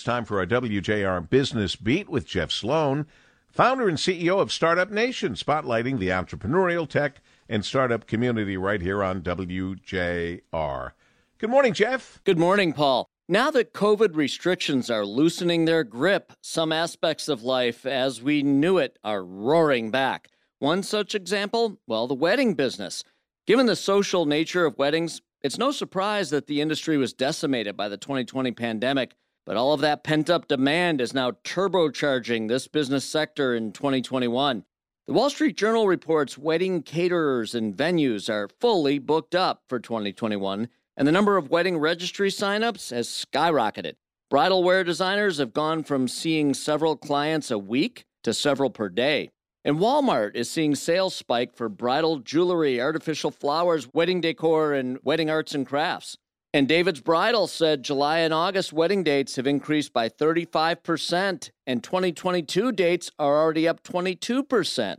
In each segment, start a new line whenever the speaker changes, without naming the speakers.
It's time for our WJR Business Beat with Jeff Sloan, founder and CEO of Startup Nation, spotlighting the entrepreneurial tech and startup community right here on WJR. Good morning, Jeff.
Good morning, Paul. Now that COVID restrictions are loosening their grip, some aspects of life as we knew it are roaring back. One such example, well, the wedding business. Given the social nature of weddings, it's no surprise that the industry was decimated by the 2020 pandemic but all of that pent up demand is now turbocharging this business sector in 2021. The Wall Street Journal reports wedding caterers and venues are fully booked up for 2021, and the number of wedding registry signups has skyrocketed. Bridal wear designers have gone from seeing several clients a week to several per day. And Walmart is seeing sales spike for bridal jewelry, artificial flowers, wedding decor, and wedding arts and crafts. And David's Bridal said July and August wedding dates have increased by 35%, and 2022 dates are already up 22%.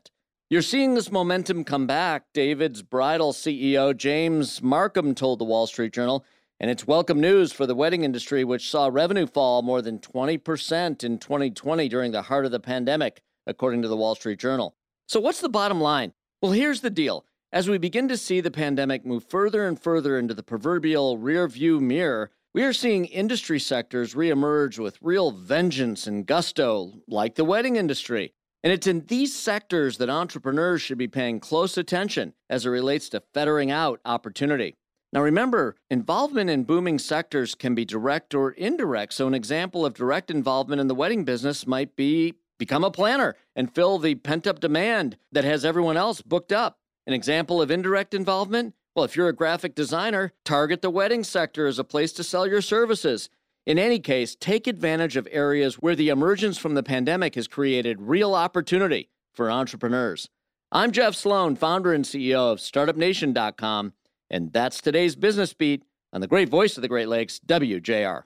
You're seeing this momentum come back, David's Bridal CEO James Marcum told the Wall Street Journal, and it's welcome news for the wedding industry, which saw revenue fall more than 20% in 2020 during the heart of the pandemic, according to the Wall Street Journal. So, what's the bottom line? Well, here's the deal. As we begin to see the pandemic move further and further into the proverbial rearview mirror, we are seeing industry sectors reemerge with real vengeance and gusto, like the wedding industry. And it's in these sectors that entrepreneurs should be paying close attention as it relates to fettering out opportunity. Now, remember, involvement in booming sectors can be direct or indirect. So, an example of direct involvement in the wedding business might be become a planner and fill the pent up demand that has everyone else booked up. An example of indirect involvement? Well, if you're a graphic designer, target the wedding sector as a place to sell your services. In any case, take advantage of areas where the emergence from the pandemic has created real opportunity for entrepreneurs. I'm Jeff Sloan, founder and CEO of StartupNation.com, and that's today's Business Beat on the great voice of the Great Lakes, WJR.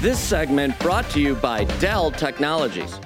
This segment brought to you by Dell Technologies.